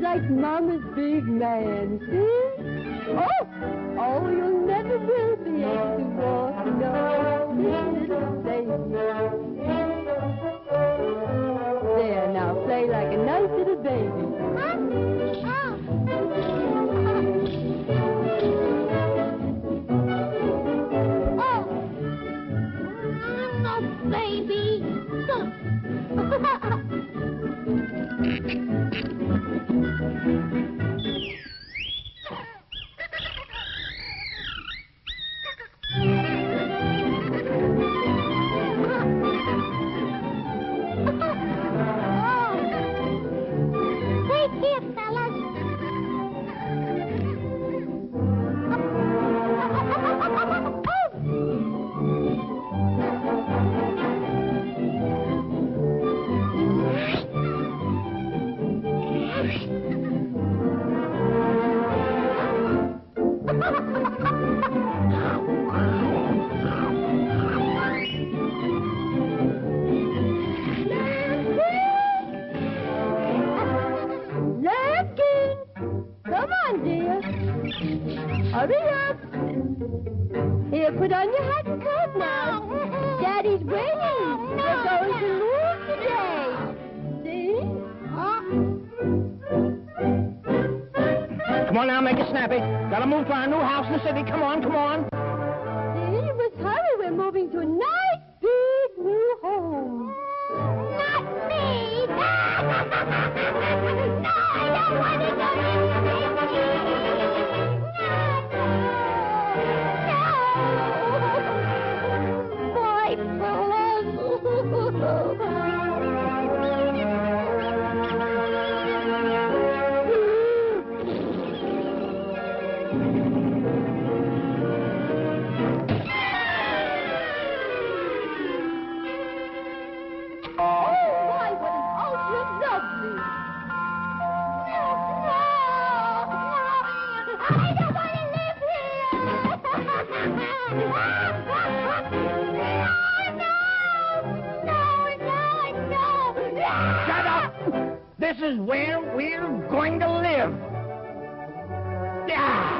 big man, see? Oh, oh, you'll never will be able to walk, no, little baby. There, now play like a nice little baby. Oh baby. Daddy's waiting. We're going to move today. See? Huh? Come on now, make it snappy. Gotta move to our new house in the city. Come on, come on. See? You must hurry. We're moving to a nice, big, new home. Not me! no, I don't want to go Shut up! This is where we're going to live. Yeah!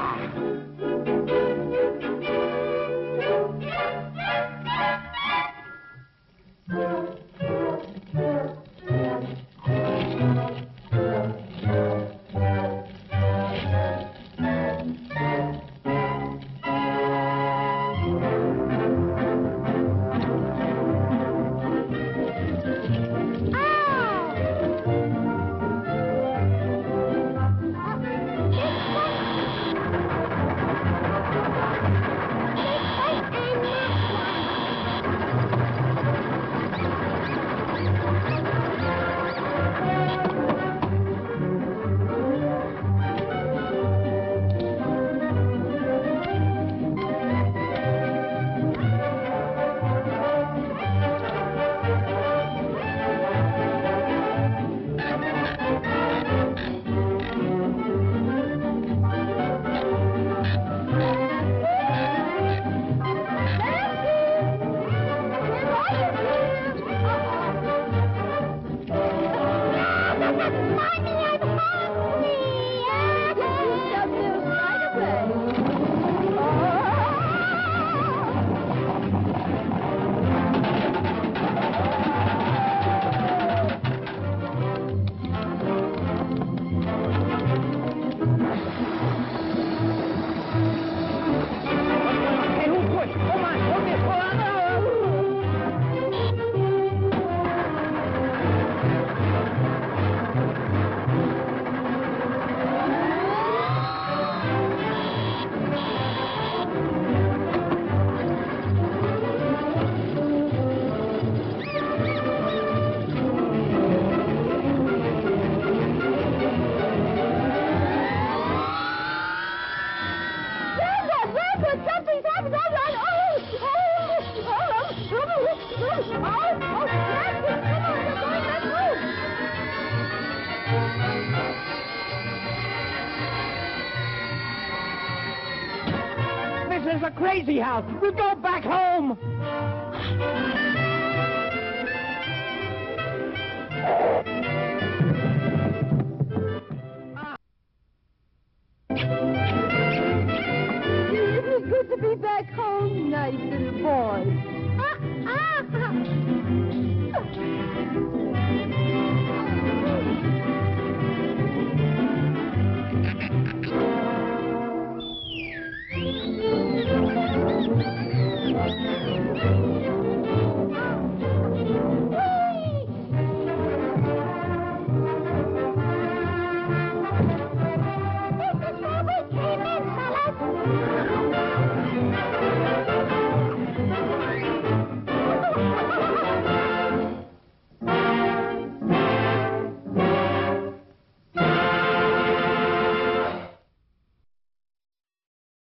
This is a crazy house. We'll go back home. It good to be back home, nice little boy. Ah, ah.